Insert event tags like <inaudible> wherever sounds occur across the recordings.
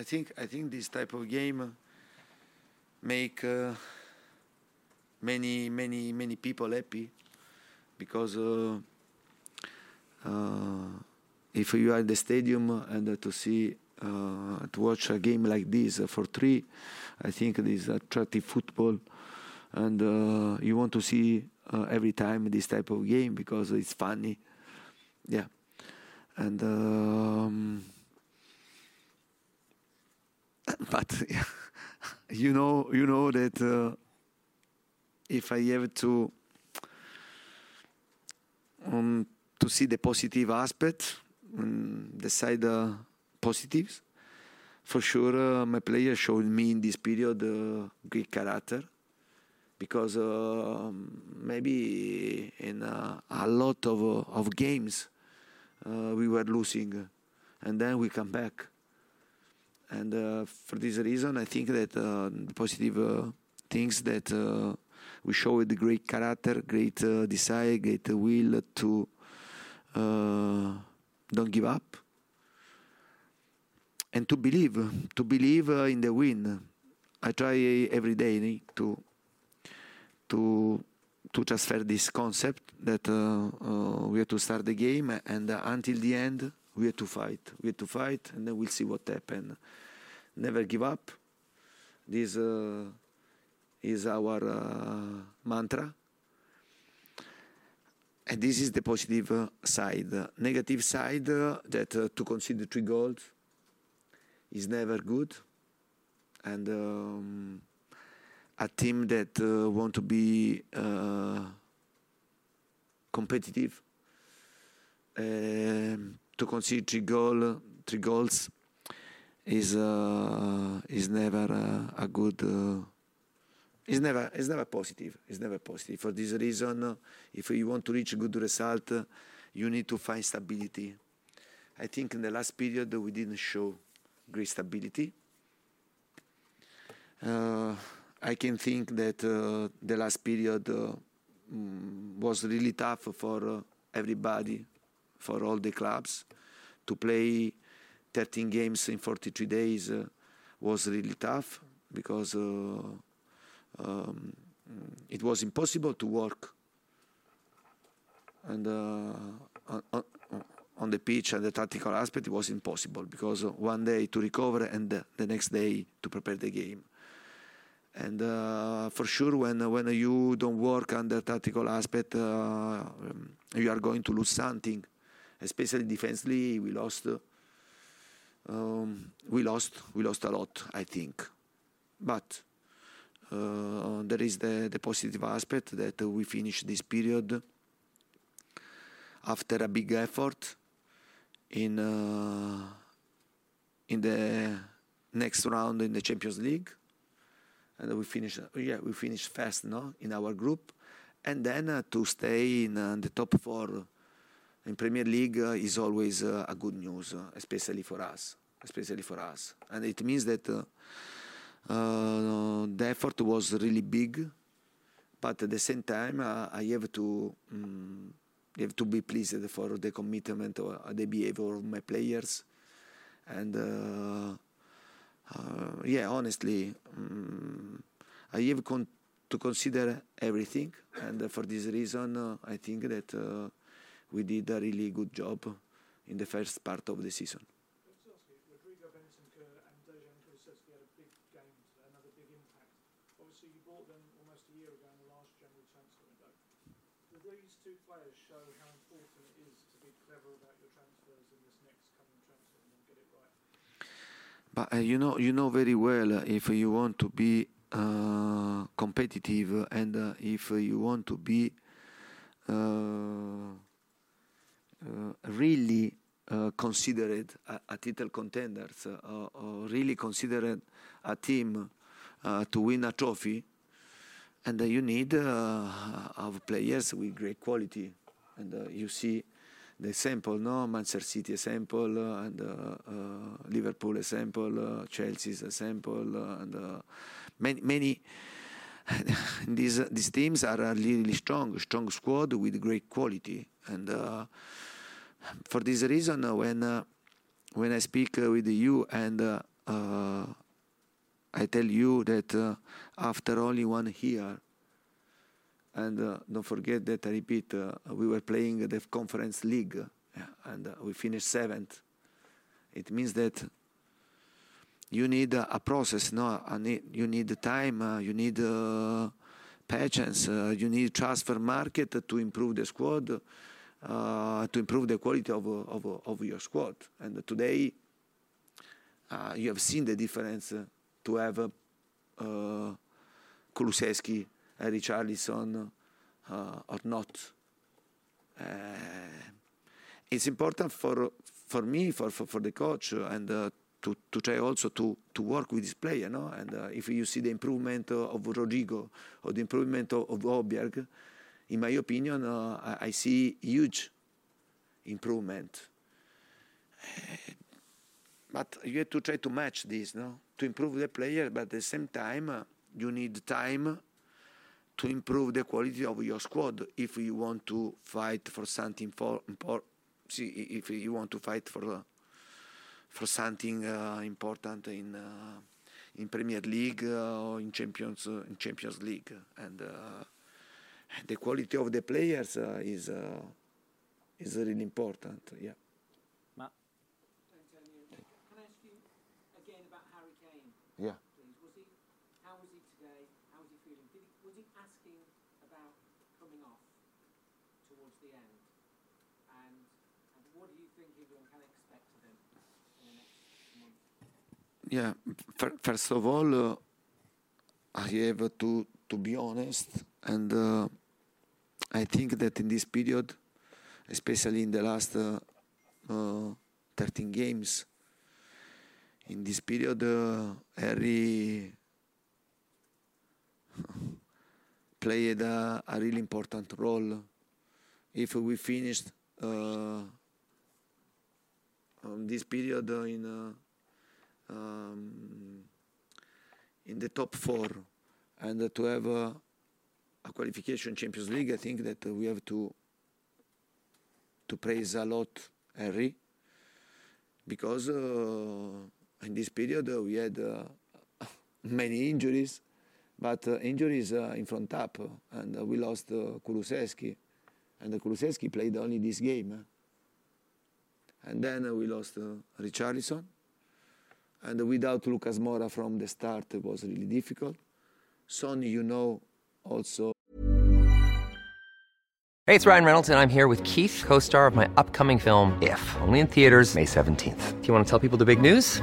I think I think this type of game make uh, many many many people happy because uh, uh, if you are in the stadium and to see uh, to watch a game like this for three, I think this is attractive football, and uh, you want to see uh, every time this type of game because it's funny, yeah, and. Um, <laughs> but <laughs> you know, you know that uh, if I have to um, to see the positive aspect, um, the side uh, positives, for sure, uh, my player showed me in this period uh, great character because uh, maybe in uh, a lot of of games we were losing, and then we come back and uh, for this reason, I think that uh, the positive uh, things that we show with the great character, great desire, great will to don't give up, and to believe, to believe in the win. I try every day to to to transfer this concept that uh, uh, we have to start the game and uh, until the end we have to fight. We have to fight, and then we'll see what happens. Never give up. This uh, is our uh, mantra. And this is the positive uh, side. Negative side uh, that uh, to concede three goals is never good. And um, a team that want to be competitive um, to concede three goal, three goals is uh, is never uh, a good. Uh, is never is never positive. Is never positive. For this reason, if you want to reach a good result, you need to find stability. I think in the last period we didn't show great stability. Uh, I can think that uh, the last period uh, mm, was really tough for everybody, for all the clubs, to play 13 games in 43 days uh, was really tough because uh, um, it was impossible to work. And uh, on, on, the pitch and the tactical aspect it was impossible because one day to recover and the next day to prepare the game. And uh, for sure when when you don't work on the tactical aspect uh, you are going to lose something especially defensively. We lost um, we lost we lost a lot I think. But uh, there is the, the positive aspect that we finished this period after a big effort in uh, in the next round in the Champions League, and we finish. Yeah, we finished fast, no, in our group, and then uh, to stay in uh, the top four in Premier League uh, is always uh, a good news, uh, especially for us, especially for us, and it means that uh, the effort was really big, but at the same time I have to. Um, have to be pleased for the commitment or the behavior of my players and uh, yeah, honestly, um, I have con- to consider everything, and for this reason, uh, I think that uh, we did a really good job in the first part of the season. Rodrigo Bentancur and Dejan Kulusevski had a big game, another big impact. Obviously, you bought them almost a year ago in the last January transfer window. Do these two players show how important it is to be clever about your transfers in this next coming transfer and get it right? But uh, you know, you know very well uh, if you want to be uh, competitive and uh, if you want to be uh, really considered a, a, title contenders or really considered a team to win a trophy, and you need of players with great quality, and you see the example, no? Manchester City example, uh, and uh, uh, Liverpool example, uh, Chelsea's example, uh, and uh, many, many <laughs> these these teams are really strong, strong squad with great quality, and for this reason, when when I speak with you and I tell you that after only one year and uh, don't forget that, I repeat, uh, we were playing the Conference League and uh, we finished seventh. It means that you need a process, no? You need time, uh, you need uh, patience, uh, you need transfer market to improve the squad, to improve the quality of, of, of your squad. And today, you have seen the difference to have uh, Kulusevski Richarlison uh, or not. Uh, it's important for for me, for, the coach, and uh, to, try also to, work with this player. And if you see the improvement of Rodrigo or the improvement of, of in my opinion, I, see huge improvement. But you have to try to match this, no? To improve the player, but at the same time, you need time to improve the quality of your squad if you want to fight for something for, for if you want to fight for for something uh, important in uh, in Premier League uh, or in Champions in Champions League. And uh, the quality of the players uh, is uh, is really important yeah. Matt Can I ask you again about Harry Kane? Yeah Yeah, first of all, uh, I have to to be honest, and uh, I think that in this period, especially in the last uh, uh 13 games, in this period, uh, Harry <laughs> played a, a, really important role. If we finished uh, this period in um, in the top four. And to have a, a qualification Champions League, I think that we have to to praise a lot Harry because uh, in this period uh, we had uh, <laughs> many injuries, but uh, injuries uh, in front up, and we lost uh, Kulusevski, and Kulusevski played only this game, and then we lost uh, Richarlison and without Lucas Moura from the start, it was really difficult. Son, you know, also. Hey, it's Ryan Reynolds, and I'm here with Keith, co star of my upcoming film, If, only in theaters, May 17th. Do you want to tell people the big news?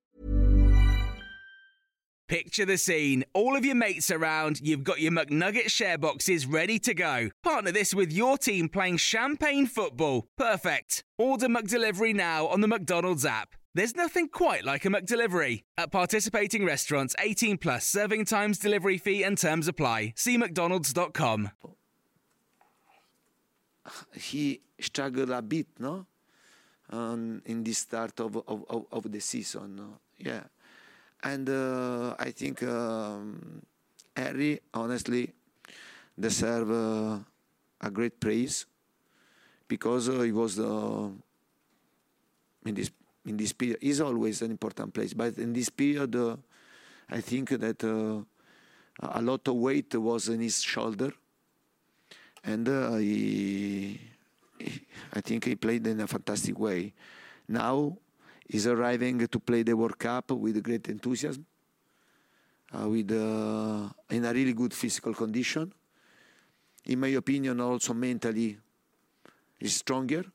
Picture the scene. All of your mates around, you've got your McNugget share boxes ready to go. Partner this with your team playing champagne football. Perfect. Order McDelivery now on the McDonald's app. There's nothing quite like a McDelivery. At participating restaurants, 18 plus serving times, delivery fee, and terms apply. See McDonald's.com. he struggled a bit, no, um, in the start of of, of, of the season. No? Yeah, and uh, I think um, Harry honestly deserve uh, a great praise because uh, he was in this in this period. is always an important place, but in this period, uh, I think that uh, a lot of weight was in his shoulder and uh, he, he- I think he played in a fantastic way. Now he's arriving to play the World Cup with great enthusiasm, uh, with uh, in a really good physical condition. In my opinion, also mentally, he's stronger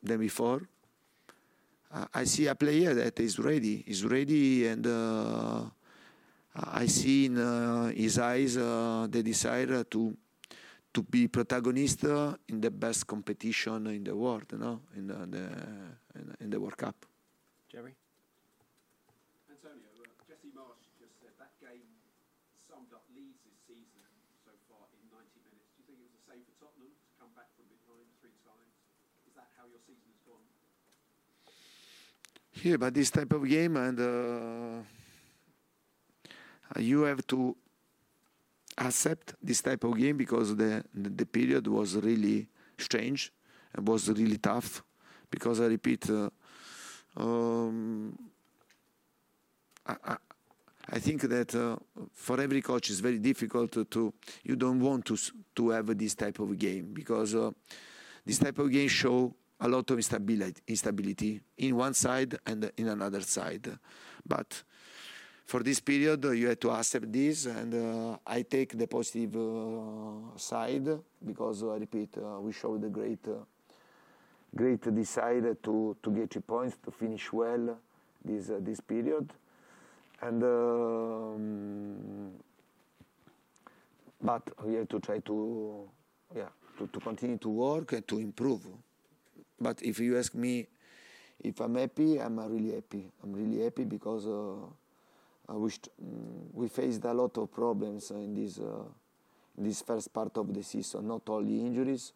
than before. Uh, I see a player that is ready. Is ready, and uh, I see in uh, his eyes uh, the desire to to be protagonist in the best competition in the world, no? in the, in the World Cup. Jerry? Antonio, uh, Jesse Marsch just said that game summed up Leeds' season so far in 90 minutes. Do you think it was the same for Tottenham to come back from behind three times? Is that how your season has gone? Yeah, but this type of game, and uh, uh, you have to accept this type of game because the, the the period was really strange and was really tough. Because I repeat, uh, um, I, I, think that uh, for every coach it's very difficult to, to you don't want to to have this type of game because uh, this type of game show a lot of instability, instability in one side and in another side. But for this period, uh, you have to accept this, and uh, I take the positive uh, side because uh, I repeat, we showed a great, great desire to to get three points to finish well this uh, this period, and. Um, but we have to try to yeah to, to continue to work and to improve. But if you ask me if i'm happy i'm uh, really happy. I'm really happy because uh, I wished, mm, we faced a lot of problems in this uh, in this first part of the season. Not only injuries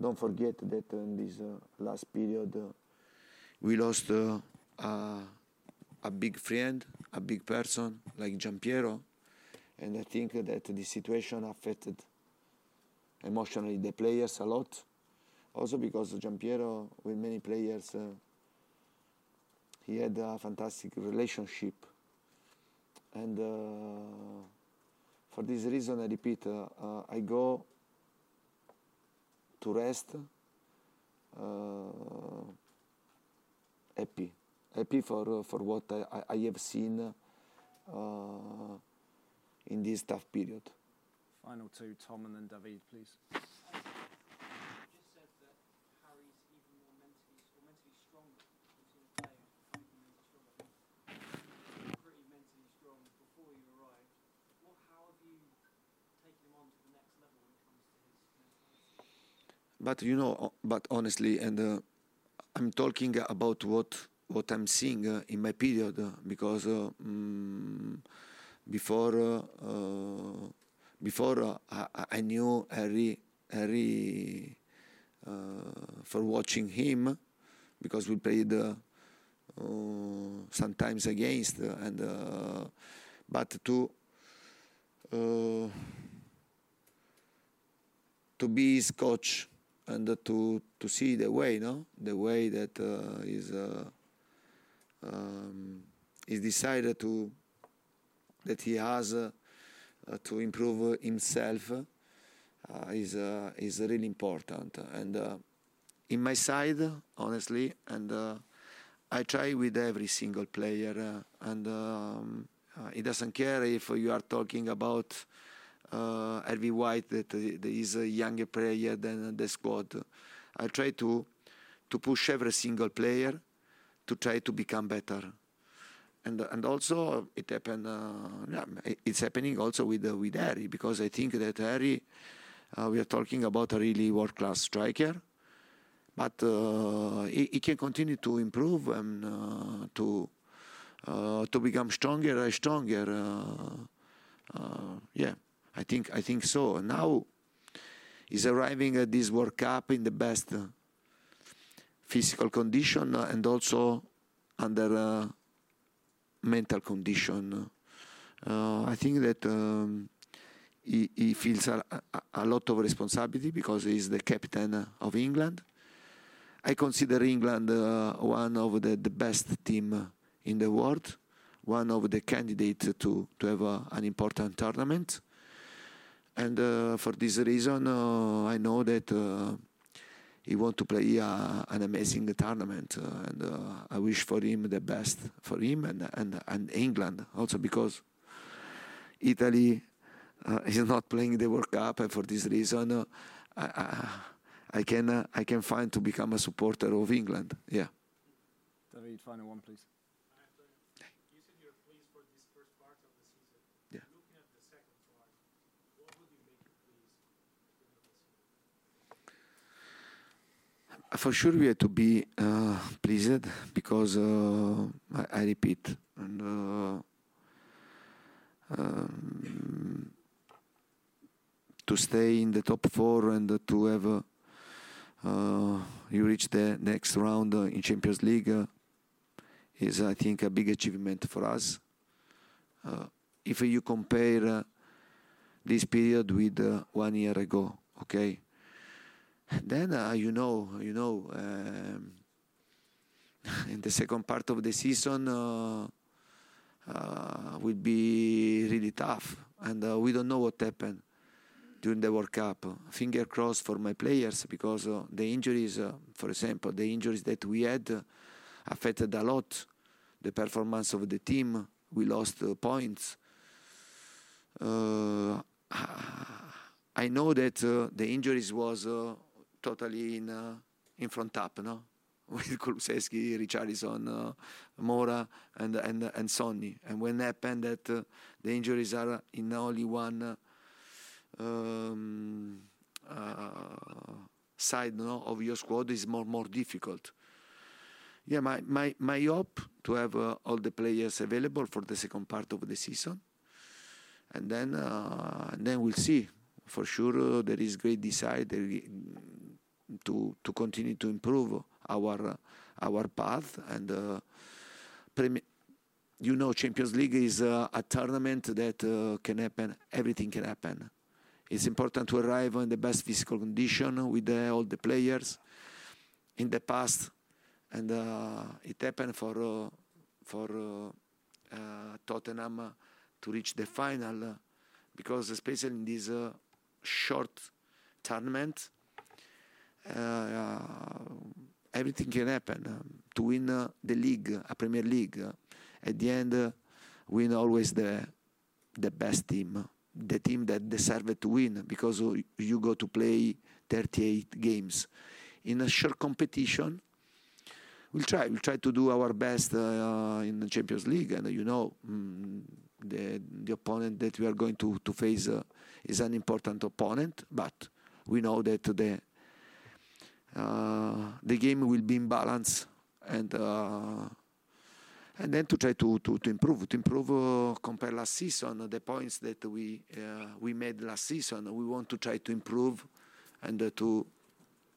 don't forget that in this uh, last period uh, we lost uh, a, big friend a big person like Giampiero and I think that the situation affected emotionally the players a lot. Also because Giampiero, with many players, uh, he had a fantastic relationship, and uh, for this reason, I repeat, uh, I go to rest uh, happy, happy for for what I, I- I have seen. Uh, in this tough period. Final two, Tom and then David, please. just said that Harry's even more mentally, or mentally stronger. You've seen him play and become even mentally stronger. You were pretty mentally strong before you arrived. What, how have you taken him on to the next level when it comes to his mentality? But you know, but honestly, and uh, I'm talking about what what I'm seeing uh, in my period uh, because uh, mm, before uh, before I, I knew Harry Harry for watching him because we played sometimes against and but to to be his coach and to to see the way, no, the way that uh, is uh, um, is decided to that he has uh, to improve himself. is is really important. And in my side, honestly, and uh, I try with every single player, uh, and um, uh, it doesn't care if you are talking about uh, Harvey White that is a younger player than the squad. I try to to push every single player to try to become better. And and also it happened. Uh, it's happening also with uh, with Harry because I think that Harry, uh, we are talking about a really world class striker, but uh, he, he, can continue to improve and uh, to uh, to become stronger and stronger. yeah, I think I think so. Now he's arriving at this World Cup in the best physical condition and also under uh, mental condition. Uh, I think that um, he, he, feels a, a, a, lot of responsibility because he's the captain of England. I consider England uh, one of the, the best team in the world, one of the candidates to, to have an important tournament. And uh, for this reason, uh, I know that uh, he want to play uh, an amazing tournament, uh, and uh, I wish for him the best for him and and and England also because Italy <laughs> is not playing the World Cup, and for this reason, I, I, I can I can find to become a supporter of England. Yeah. David, final one, please. For sure we have to be uh, pleased because uh, I, I, repeat and uh, um, to stay in the top four and to have uh, you reach the next round in Champions League uh, is I think a big achievement for us. Uh, if you compare this period with one year ago, okay <laughs> then uh, you know, you know, um, <laughs> in the second part of the season uh, uh, will be really tough, and uh, we don't know what happened during the World Cup. Finger crossed for my players because uh, the injuries, uh, for example, the injuries that we had affected a lot the performance of the team. We lost points. <sighs> I know that the injuries was totally in uh, in front up, no? <laughs> With Kulusevski, Richarlison, uh, Moura, and and and Sonny. And when happened that uh, the injuries are in only one um, side no, of your squad is more more difficult. Yeah, my, my, my hope to have uh, all the players available for the second part of the season, and then uh, and then we'll see. For sure, uh, there is great desire, there, to to continue to improve our our path. And uh, you know Champions League is uh, a tournament that uh, can happen everything can happen. It's important to arrive in the best physical condition with uh, all the players in the past. And uh, it happened for for Tottenham to reach the final because especially in this short tournament everything can happen. To win uh, the league, a Premier League, uh, at the end, win always the the best team, the team that deserved to win because you go to play 38 games in a short competition. We'll try. We'll try to do our best uh, in the Champions League, and you know, mm, the the opponent that we are going to to face uh, is an important opponent. But we know that the uh, the game will be in balance and uh, and then to try to, to, to improve to improve uh, compare last season the points that we uh, we made last season. We want to try to improve and uh, to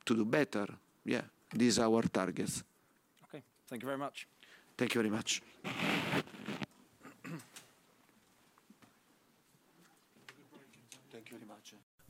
to do better. Yeah these are our targets. Okay thank you very much. Thank you very much thank you very much